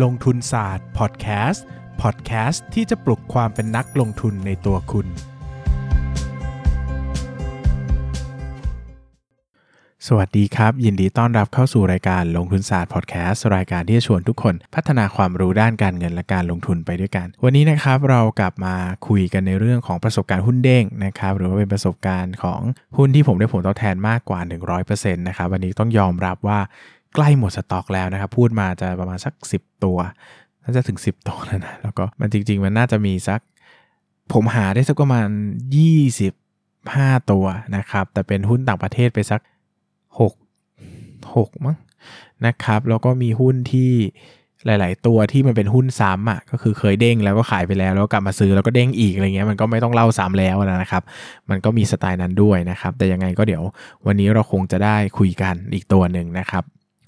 ลงทุนศาสตร์พอดแคสต์พอดแคสต์ที่จะปลุกความเป็นนักลงทุนในตัวคุณ สวัสดีครับ ยินดีต้อนรับเข้าสู่รายการลงทุนศาสตร์พอดแคสต์รายการที่จะชวนทุกคนพัฒนาความรู้ด้านการเงินและการลงทุนไปด้วยกัน วันนี้นะครับเรากลับมาคุยกันในเรื่องของประสบการณ์หุ้นเด้งนะครับหรือว่าเป็นประสบการณ์ของหุ้นที่ผมได้ผลตอบแทนมากกว่า 100%นะครับวันนี้ต้องยอมรับว่า ใกล้หมดสต็อกแล้วนะครับ พูดมาจะประมาณสัก 10 ตัว น่าจะถึง 10 ตัวแล้วนะ แล้วก็มันจริง ๆ มันน่าจะมีสัก ผมหาได้สักประมาณ 25 ตัวนะครับ แต่เป็นหุ้นต่างประเทศไปสัก 6 6 มั้งนะครับ แล้วก็มีหุ้นที่หลาย ๆ ตัวที่มันเป็นหุ้นซ้ำอะก็คือเคยเด้งแล้วก็ขายไปแล้ว แล้วกลับมาซื้อแล้วก็เด้งอีกอะไรเงี้ยมันก็ไม่ต้องเล่าซ้ำแล้วนะครับ มันก็มีสไตล์นั้นด้วยนะครับ แต่ยังไงก็เดี๋ยววันนี้เราคงจะได้คุยกันอีกตัวหนึ่งนะครับ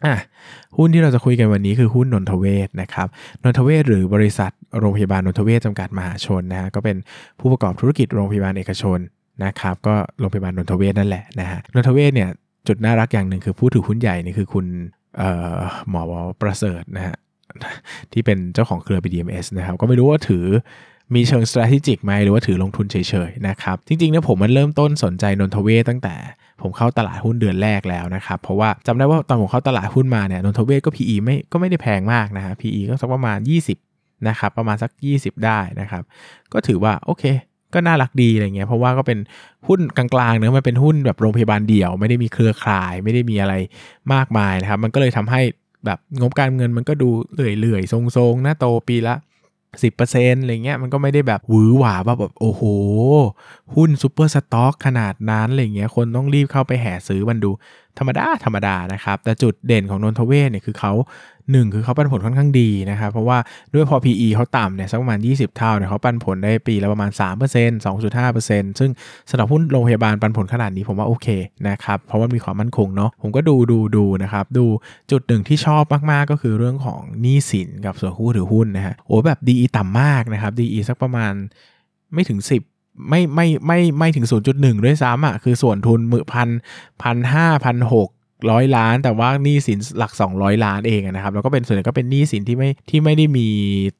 อะหุ้นที่เราจะคุยกันวันนี้คือหุ้นนนทเวศนะครับนนทเวศหรือบริษัทโรงพยาบาลนนทเวศจำกัดมหาชนนะฮะก็เป็นผู้ประกอบธุรกิจโรงพยาบาลเอกชนนะครับก็โรงพยาบาลนนทเวศนั่นแหละนะฮะนนทเวศเนี่ยจุดน่ารักอย่างหนึ่งคือผู้ถือหุ้นใหญ่นี่คือคุณหมอประเสริฐนะฮะที่เป็นเจ้าของเครือ BDMs นะครับก็ไม่รู้ว่าถือ มีเชิง strategic ไหมหรือว่าถือลงทุนเฉยๆนะครับจริงๆเนี่ยผมมันเริ่มต้นสนใจนนทเวตั้งแต่ผมเข้าตลาดหุ้นเดือนแรกแล้วนะครับ เพราะว่าจำได้ว่าตอนผมเข้าตลาดหุ้นมาเนี่ยนนทเวก็ PE ไม่ก็ไม่ได้แพงมากนะฮะ PE ก็สักประมาณ 20นะครับประมาณสัก 20 ได้นะครับ ก็ถือว่าโอเคก็น่ารักดีอะไรเงี้ยเพราะว่าก็เป็นหุ้นกลางๆเนื้อมันเป็นหุ้นแบบโรงพยาบาลเดี่ยว ไม่ได้มีเครือข่าย ไม่ได้มีอะไรมากมายนะครับ มันก็เลยทำให้แบบงบการเงินมันก็ดูเลื่อยๆทรงๆนะโตปีละ สิบเปอร์เซ็นต์อะไรเงี้ยมันก็ไม่ได้แบบหวือหวาแบบโอ้โห หุ้นซูเปอร์สต็อกขนาดนั้นอะไรเงี้ยคนต้องรีบเข้าไปแห่ซื้อมันดูธรรมดาธรรมดานะครับ แต่จุดเด่นของนนทเวศเนี่ยคือเขา หนึ่งคือเขาปันผลค่อนข้างดีนะครับ เพราะว่าด้วยพอ PE เขาต่ำเนี่ยสักประมาณ 20 เท่าเนี่ยเขาปันผลได้ปีละประมาณ 3% 2.5%ซึ่งสำหรับหุ้นโรงพยาบาลปันผลขนาดนี้ผมว่าโอเคนะครับ เพราะว่ามีความมั่นคงเนาะผมก็ดูดูดูนะครับดูจุดหนึ่งที่ชอบมาก ๆ ก็คือเรื่องของหนี้สินกับส่วนคู่ถือหุ้นนะฮะโอ้แบบ DE ต่ำมากนะครับ DE สักประมาณไม่ถึง 10ไม่ไม่ไม่ไม่ถึง 0.1 ด้วยซ้ำอะคือส่วนทุนมือพันพันห้าพันหก ร้อยล้าน แต่ว่าหนี้สินหลัก 200 ล้านเองนะครับแล้วก็เป็นส่วนใหญ่ก็เป็นหนี้สินที่ไม่ที่ไม่ได้มี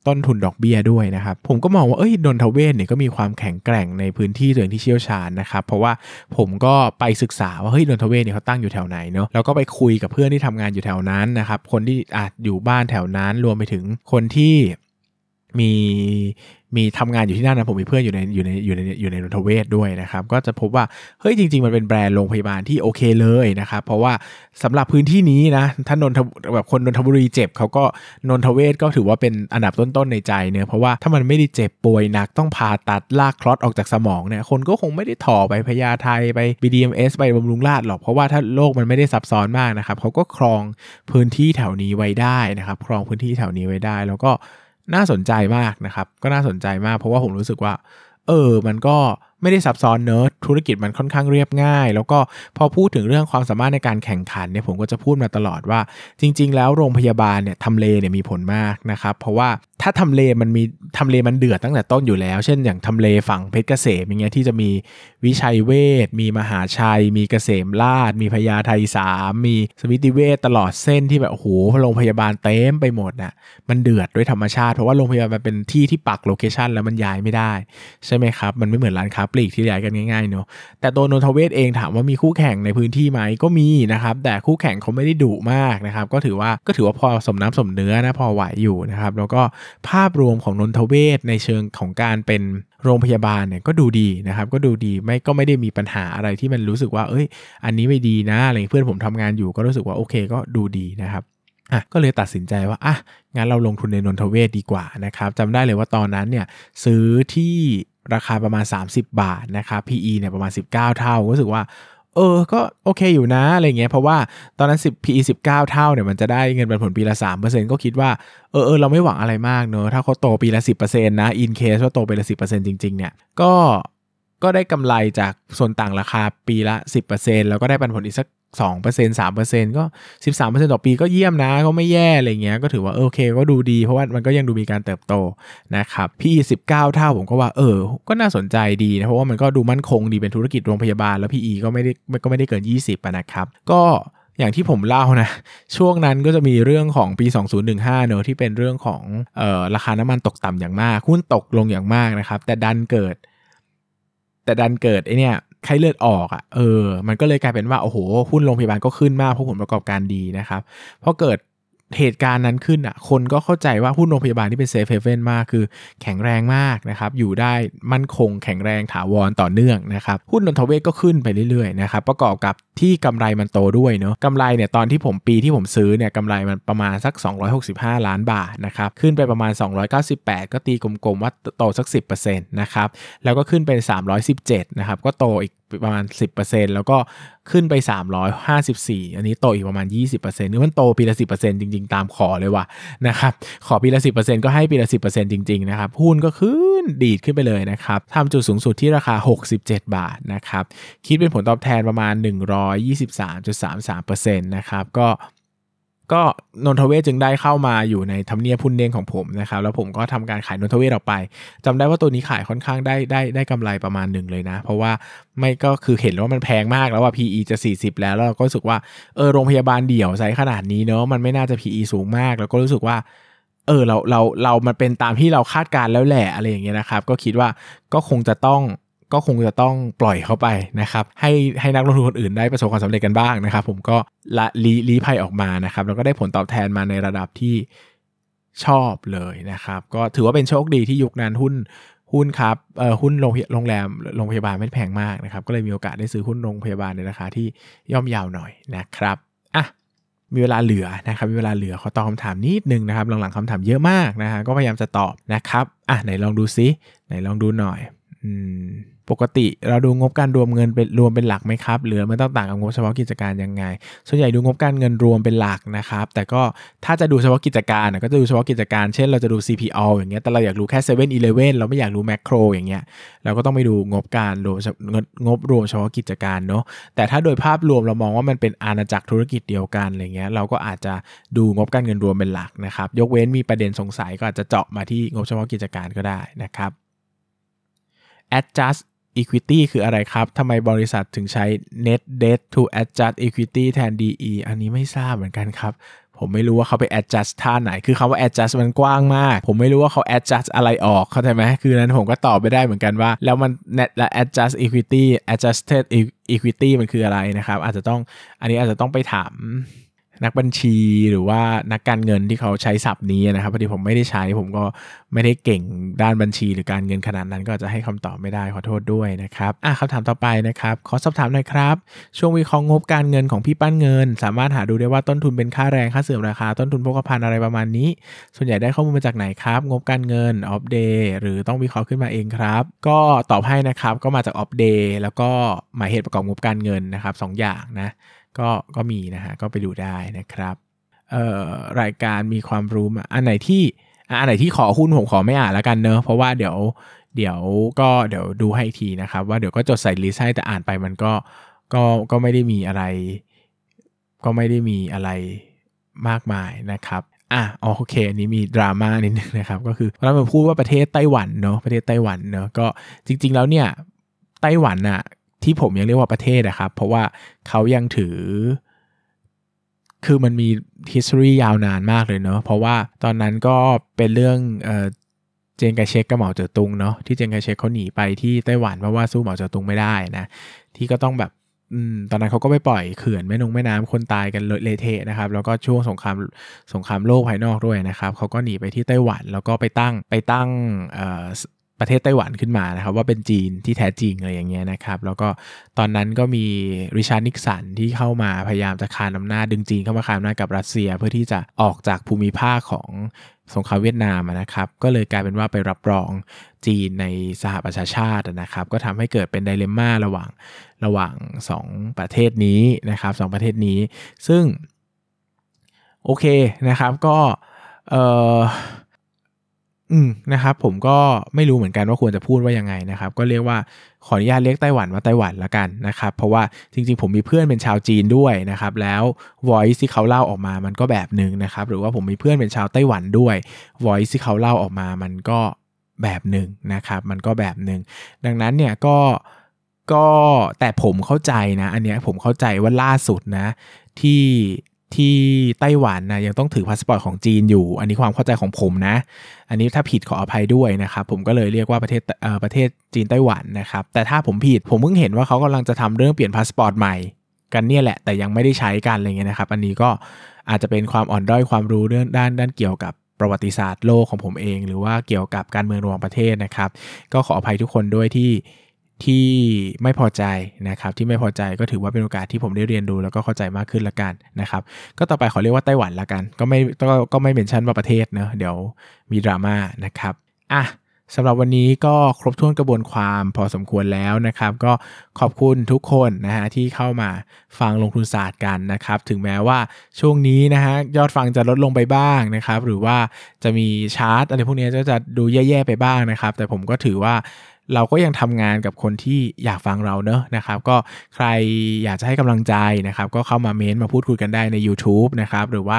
ต้นทุนดอกเบี้ยด้วยนะครับผมก็มองว่าเอ้ยนนทเวศเนี่ยก็มีความแข็งแกร่งในพื้นที่ตัวเองที่เชี่ยวชาญนะครับเพราะว่าผมก็ไปศึกษาว่าเฮ้ยนนทเวศเนี่ยเขาตั้งอยู่แถวไหนเนาะแล้วก็ไปคุยกับเพื่อนที่ทำงานอยู่แถวนั้นนะครับคนที่อาจอยู่บ้านแถวนั้นรวมไปถึงคนที่มี มีทำงานอยู่ที่นั่นนะผมมีเพื่อนอยู่ในอยู่ในอยู่ในอยู่ในนนทเวศด้วยนะครับ ก็จะพบว่าเฮ้ยจริง ๆ มันเป็นแบรนด์โรงพยาบาลที่โอเคเลยนะครับ เพราะว่าสำหรับพื้นที่นี้นะถ้านนทแบบคนนนทบุรีเจ็บเขาก็นนทเวศก็ถือว่าเป็นอันดับต้นๆในใจเนะเพราะว่าถ้ามันไม่ได้เจ็บป่วยหนักต้องผ่าตัดลากคลอตออกจากสมองเนี่ยคนก็คงไม่ได้ถ่อไปพญาไทไป BDMS ไปบำรุงราษฎร์หรอกเพราะว่าถ้าโรคมันไม่ได้ซับซ้อนมากนะครับเขาก็ครองพื้นที่แถวนี้ไว้ได้นะครับ ครองพื้นที่แถวนี้ไว้ได้แล้วก็ น่าสนใจมากนะครับ ก็น่าสนใจมาก เพราะว่าผมรู้สึกว่า เออ มันก็ ไม่ได้ซับซ้อนเนิร์ดธุรกิจมันค่อนข้างเรียบง่าย แล้วก็พอพูดถึงเรื่องความสามารถในการแข่งขันเนี่ยผมก็จะพูดมาตลอดว่า จริง ๆ แล้วโรงพยาบาลเนี่ยทำเลเนี่ยมีผลมากนะครับเพราะว่าถ้าทำเลมันมีทำเลมันเดือดตั้งแต่ต้นอยู่แล้ว เช่นอย่างทำเลฝั่งเพชรเกษมอย่างเงี้ยที่จะมีวิชัยเวทมีมหาชัย มีเกษมราชมีพญาไทสามมีสวิติเวทตลอดเส้นที่แบบโอ้โหโรงพยาบาลเต็มไปหมดน่ะมันเดือดด้วยธรรมชาติเพราะว่าโรงพยาบาลมันเป็นที่ที่ปักโลเคชันแล้วมันย้ายไม่ได้ ใช่ไหมครับ มันไม่เหมือนร้านค้าปลีกที่ย้ายกันง่ายๆเนาะแต่ตัวนนทเวศเองถามว่ามีคู่แข่งในพื้นที่ไหมก็มีนะครับแต่คู่แข่งเขาไม่ได้ดุมากนะครับก็ถือว่าก็ถือว่าพอสมน้ำสมเนื้อนะพอไหวอยู่นะครับแล้วก็ภาพรวมของนนทเวศในเชิงของการเป็นโรงพยาบาลเนี่ยก็ดูดีนะครับก็ดูดีไม่ก็ไม่ได้มีปัญหาอะไรที่มันรู้สึกว่า เอ้ย อันนี้ไม่ดีนะอะไรเพื่อนผมทำงานอยู่ก็รู้สึกว่าโอเคก็ดูดีนะครับอะก็เลยตัดสินใจว่าอะงั้นเราลงทุนในนนทเวศดีกว่านะครับจำได้เลยว่าตอนนั้นเนี่ยซื้อที่ ราคาประมาณ 30 บาทนะครับ PE เนี่ยประมาณ 19 เท่ารู้สึกว่า เออ ก็โอเคอยู่นะอะไรเงี้ย เพราะว่าตอนนั้น 10 PE 19 เท่าเนี่ยมันจะได้เงินปันผลปีละ 3%ก็คิดว่า เออเออเราไม่หวังอะไรมากเนอะถ้าเขาโตปีละ 10%นะ in case ว่าโตปีละ 10%จริง ๆ เนี่ย ก็ก็ได้กำไรจากส่วนต่างราคาปีละ 10%แล้วก็ได้ปันผลอีกสัก 2% 3%ก็ 13%ต่อปีก็เยี่ยมนะ ก็ไม่แย่อะไรเงี้ยก็ถือว่าโอเคก็ดูดีเพราะว่ามันก็ยังดูมีการเติบโตนะครับพี่19 เท่าผมก็ว่าเออ ก็น่าสนใจดีนะ เพราะว่ามันก็ดูมั่นคงดีเป็นธุรกิจโรงพยาบาลแล้ว PE ก็ไม่ได้ก็ไม่ได้เกิน 20นะครับก็อย่างที่ผมเล่านะ ช่วงนั้นก็จะมีเรื่องของปี 2015 เนอะที่เป็นเรื่องของเออราคาน้ำมันตกต่ำอย่างมากหุ้นตกลงอย่างมากนะครับ แต่ดันเกิด แต่ดันเกิดไอเนี่ย ไข้เลือดออกอะ่ะเออมันก็เลยกลายเป็นว่าโอ้โหหุ้นโรงพยาบาลก็ขึ้นมากเพราะผลประกอบการดีนะครับพอเกิด เหตุการณ์นั้นขึ้นอะคนก็เข้าใจว่าหุ้นโรงพยาบาลที่เป็น safe haven มากคือแข็งแรงมากนะครับ อยู่ได้มั่นคงแข็งแรงถาวรต่อเนื่องนะครับ หุ้นนนทเวชก็ขึ้นไปเรื่อยๆนะครับ ประกอบกับที่กำไรมันโตด้วยเนาะกำไรเนี่ยตอนที่ผมปีที่ผมซื้อเนี่ยกำไรมันประมาณสัก 265 ล้านบาทนะครับ ขึ้นไปประมาณ 298 ก็ตีกลมๆว่าโตสัก 10%นะครับแล้วก็ขึ้นเป็น 317นะครับก็โตอีก ประมาณ 10%แล้วก็ขึ้นไป 354 อันนี้โตอีกประมาณ 20%นี่มันโตปีละ 10%จริง ๆ ตามขอเลยว่ะนะครับ ขอปีละ 10%ก็ให้ปีละ 10%จริง ๆ นะครับ หุ้นก็ขึ้นดีดขึ้นไปเลยนะครับทำจุดสูงสุดที่ราคา 67 บาทนะครับ คิดเป็นผลตอบแทนประมาณ 123.33%นะครับ ก็ ก็นนทเวศจึงได้เข้ามาอยู่ในทำเนียบพุ่นเด้งของผมนะครับ แล้วผมก็ทำการขายนนทเวศออกไปจำได้ว่าตัวนี้ขายค่อนข้างได้ได้ได้กำไรประมาณหนึ่งเลยนะ เพราะว่าไม่ก็คือเห็นว่ามันแพงมากแล้วว่า PE จะ 40 แล้วแล้วเราก็รู้สึกว่าเออโรงพยาบาลเดี่ยวไซส์ขนาดนี้เนาะมันไม่น่าจะ PE สูงมาก แล้วก็รู้สึกว่าเออเราเราเรามันเป็นตามที่เราคาดการแล้วแหละอะไรอย่างเงี้ยนะครับ ก็คิดว่าก็คงจะต้อง ก็คงจะต้องปล่อยเขาไปนะครับให้ให้นักลงทุนคนอื่นได้ประสบความสำเร็จกันบ้างนะครับ ผมก็ละลีลีภัยออกมานะครับแล้วก็ได้ผลตอบแทนมาในระดับที่ชอบเลยนะครับ ก็ถือว่าเป็นโชคดีที่ยุคนั้นหุ้นหุ้นครับเอ่อหุ้นโรงโรงแรมโรงพยาบาลไม่แพงมากนะครับ ก็เลยมีโอกาสได้ซื้อหุ้นโรงพยาบาลในราคาที่ย่อมยาวหน่อยนะครับอะมีเวลาเหลือนะครับมีเวลาเหลือขอตอบคำถามนิดนึงนะครับ หลังๆคำถามเยอะมากนะฮะก็พยายามจะตอบนะครับอะไหนลองดูซิไหนลองดูหน่อย ปกติเราดูงบการรวมเงินเป็นรวมเป็นหลักไหมครับ หรือมันต้องต่างกับงบเฉพาะกิจการยังไง ส่วนใหญ่ดูงบการเงินรวมเป็นหลักนะครับ แต่ก็ถ้าจะดูเฉพาะกิจการก็จะดูเฉพาะกิจการ เช่นเราจะดู CPO อย่างเงี้ย แต่เราอยากรู้แค่7 e เ e ่ e อเราไม่อยากรู้แมคโครอย่างเงี้ย เราก็ต้องไปดูงบการรวมงบรวมเฉพาะกิจการเนาะ แต่ถ้าโดยภาพรวมเรามองว่ามันเป็นอาณาจักรธุรกิจเดียวกันอะไรเงี้ย เราก็อาจจะดูงบการเงินรวมเป็นหลักนะครับ ยกเว้นมีประเด็นสงสัยก็อาจจะเจาะมาที่งบเฉพาะกิจการก็ได้นะครับ adjust equity คืออะไรครับทำไมบริษัทถึงใช้ net debt to adjust equity แทน DE อันนี้ไม่ทราบเหมือนกันครับ ผมไม่รู้ว่าเขาไป adjust ท่าไหน คือคำว่า adjust มันกว้างมาก ผมไม่รู้ว่าเขา adjust อะไรออก เข้าใจไหม คือนั้นผมก็ตอบไม่ได้เหมือนกันว่า แล้วมัน net และ adjust equity adjusted equity มันคืออะไรนะครับ อาจจะต้อง อันนี้อาจจะต้องไปถาม นักบัญชีหรือว่านักการเงินที่เขาใช้ศัพท์นี้นะครับพอดีผมไม่ได้ใช้ผมก็ไม่ได้เก่งด้านบัญชีหรือการเงินขนาดนั้น ก็จะให้คำตอบไม่ได้ขอโทษด้วยนะครับอะคำถามต่อไปนะครับขอสอบถามหน่อยครับ ช่วงวิเคราะห์งบการเงินของพี่ปั้นเงิน สามารถหาดูได้ว่าต้นทุนเป็นค่าแรงค่าเสื่อมราคาต้นทุนผูกพันอะไรประมาณนี้ ส่วนใหญ่ได้ข้อมูลมาจากไหนครับ งบการเงิน Opp Day หรือต้องวิเคราะห์ขึ้นมาเองครับ ก็ตอบให้นะครับก็มาจาก Opp Day แล้วก็หมายเหตุประกอบงบการเงินนะครับ2อย่างนะ ก็ก็มีนะฮะก็ไปดูได้นะครับเอ่อรายการมีความรู้อันไหนที่อันไหนที่ขอหุ้นผมขอไม่อ่านแล้วกันเนอะเพราะว่าเดี๋ยวเดี๋ยวก็เดี๋ยวดูให้ทีนะครับ ว่าเดี๋ยวก็จดใส่ลิสต์ให้แต่อ่านไปมันก็ก็ก็ไม่ได้มีอะไร ก็ไม่ได้มีอะไรมากมายนะครับอะโอเคอันนี้มีดราม่านิดนึงนะครับ ก็คือเรามพูดว่าประเทศไต้หวันเนาะประเทศไต้หวันเนาะก็จริง ๆ แล้วเนี่ยไต้หวันอะ ที่ผมยังเรียกว่าประเทศนะครับ เพราะว่าเขายังถือ คือมันมี history ยาวนานมากเลยเนาะเพราะว่าตอนนั้นก็เป็นเรื่องเเจงไกเชกกับเหมาเจ๋อตุงเนาะที่เจงไกเชกเขาหนีไปที่ไต้หวันเพราะว่าสู้เหมาเจ๋อตุงไม่ได้นะที่ก็ต้องแบบอตอนนั้นเขาก็ไปปล่อยเขื่อนแม่นงแม่น้ำคนตายกันเละเทะนะครับ แล้วก็ช่วงสงครามสงครามโลกภายนอกด้วยนะครับเขาก็หนีไปที่ไต้หวันแล้วก็ไปตั้งไปตั้ง ประเทศไต้หวันขึ้นมานะครับ ว่าเป็นจีนที่แท้จริงอะไรอย่างเงี้ยนะครับ แล้วก็ตอนนั้นก็มีริชาร์ดนิกสันที่เข้ามาพยายามจะคานอำนาจดึงจีนเข้ามาคานอำนาจกับรัสเซีย เพื่อที่จะออกจากภูมิภาคของสงครามเวียดนามนะครับ ก็เลยกลายเป็นว่าไปรับรองจีนในสหประชาชาตินะครับ ก็ทำให้เกิดเป็นไดเลม่าระหว่างระหว่าง 2 ประเทศนี้นะครับสประเทศนี้ ซึ่งโอเคนะครับก็เอ่อ อืมนะครับผมก็ไม่รู้เหมือนกันว่าควรจะพูดว่ายังไงนะครับ ก็เรียกว่าขออนุญาตเรียกไต้หวันว่าไต้หวันละกันนะครับ เพราะว่าจริงๆ ผมมีเพื่อนเป็นชาวจีนด้วยนะครับ แล้ว voice ที่เขาเล่าออกมามันก็แบบหนึ่งนะครับ หรือว่าผมมีเพื่อนเป็นชาวไต้หวันด้วย voice ที่เขาเล่าออกมามันก็แบบหนึ่งนะครับ มันก็แบบหนึ่งดังนั้นเนี่ยก็ก็แต่ผมเข้าใจนะ อันนี้ผมเข้าใจว่าล่าสุดนะ ที่ ที่ไต้หวันนะยังต้องถือพาสปอร์ตของจีนอยู่ อันนี้ความเข้าใจของผมนะ อันนี้ถ้าผิดขออภัยด้วยนะครับผมก็เลยเรียกว่าประเทศเอ่อประเทศจีนไต้หวันนะครับแต่ถ้าผมผิดผมเพิ่งเห็นว่าเขากำลังจะทำเรื่องเปลี่ยนพาสปอร์ตใหม่กันเนี่ยแหละแต่ยังไม่ได้ใช้กันอะไรเงี้ยนะครับ อันนี้ก็อาจจะเป็นความอ่อนด้อยความรู้เรื่องด้านด้านเกี่ยวกับประวัติศาสตร์โลกของผมเอง หรือว่าเกี่ยวกับการเมืองระหว่างประเทศนะครับ ก็ขออภัยทุกคนด้วยที่ ที่ไม่พอใจนะครับที่ไม่พอใจก็ถือว่าเป็นโอกาสที่ผมได้เรียนรู้แล้วก็เข้าใจมากขึ้นละกันนะครับก็ต่อไปขอเรียกว่าไต้หวันละกัน ก็ไม่ก็ก็ไม่เมนชั่นว่าประเทศเนอะเดี๋ยวมีดราม่านะครับอะสำหรับวันนี้ก็ครบถ้วนกระบวนความพอสมควรแล้วนะครับ ก็ขอบคุณทุกคนนะฮะที่เข้ามาฟังลงทุนศาสตร์กันนะครับ ถึงแม้ว่าช่วงนี้นะฮะยอดฟังจะลดลงไปบ้างนะครับ หรือว่าจะมีชาร์ตอะไรพวกนี้ก็จะดูแย่ๆไปบ้างนะครับ แต่ผมก็ถือว่า เราก็ยังทำงานกับคนที่อยากฟังเราเนอะนะครับ ก็ใครอยากจะให้กำลังใจนะครับ ก็เข้ามาเม้นต์มาพูดคุยกันได้ใน YouTube นะครับ หรือว่า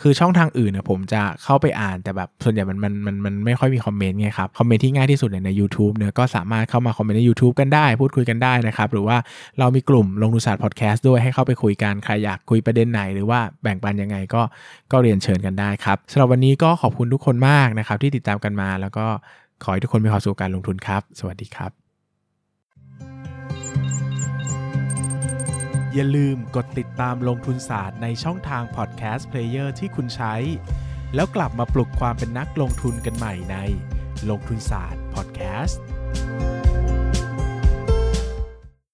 คือช่องทางอื่นเนี่ยผมจะเข้าไปอ่านแต่แบบส่วนใหญ่มันมันมันมันไม่ค่อยมีคอมเมนต์ไงครับ คอมเมนต์ที่ง่ายที่สุดเนี่ยใน YouTube เนี่ยก็สามารถเข้ามาคอมเมนต์ใน YouTube กันได้ พูดคุยกันได้นะครับ หรือว่าเรามีกลุ่มลงทุนศาสตร์พอดแคสต์ด้วยให้เข้าไปคุยกันใครอยากคุยประเด็นไหน หรือว่าแบ่งปันยังไงก็ก็เรียนเชิญกันได้ครับสำหรับวันนี้ก็ขอบคุณทุกคนมากนะครับที่ติดตามกันมาแล้วก็ ขอให้ทุกคนมีความสุขการลงทุนครับ สวัสดีครับ อย่าลืมกดติดตามลงทุนศาสตร์ในช่องทาง podcast player ที่คุณใช้ แล้วกลับมาปลุกความเป็นนักลงทุนกันใหม่ในลงทุนศาสตร์พอดแคสต์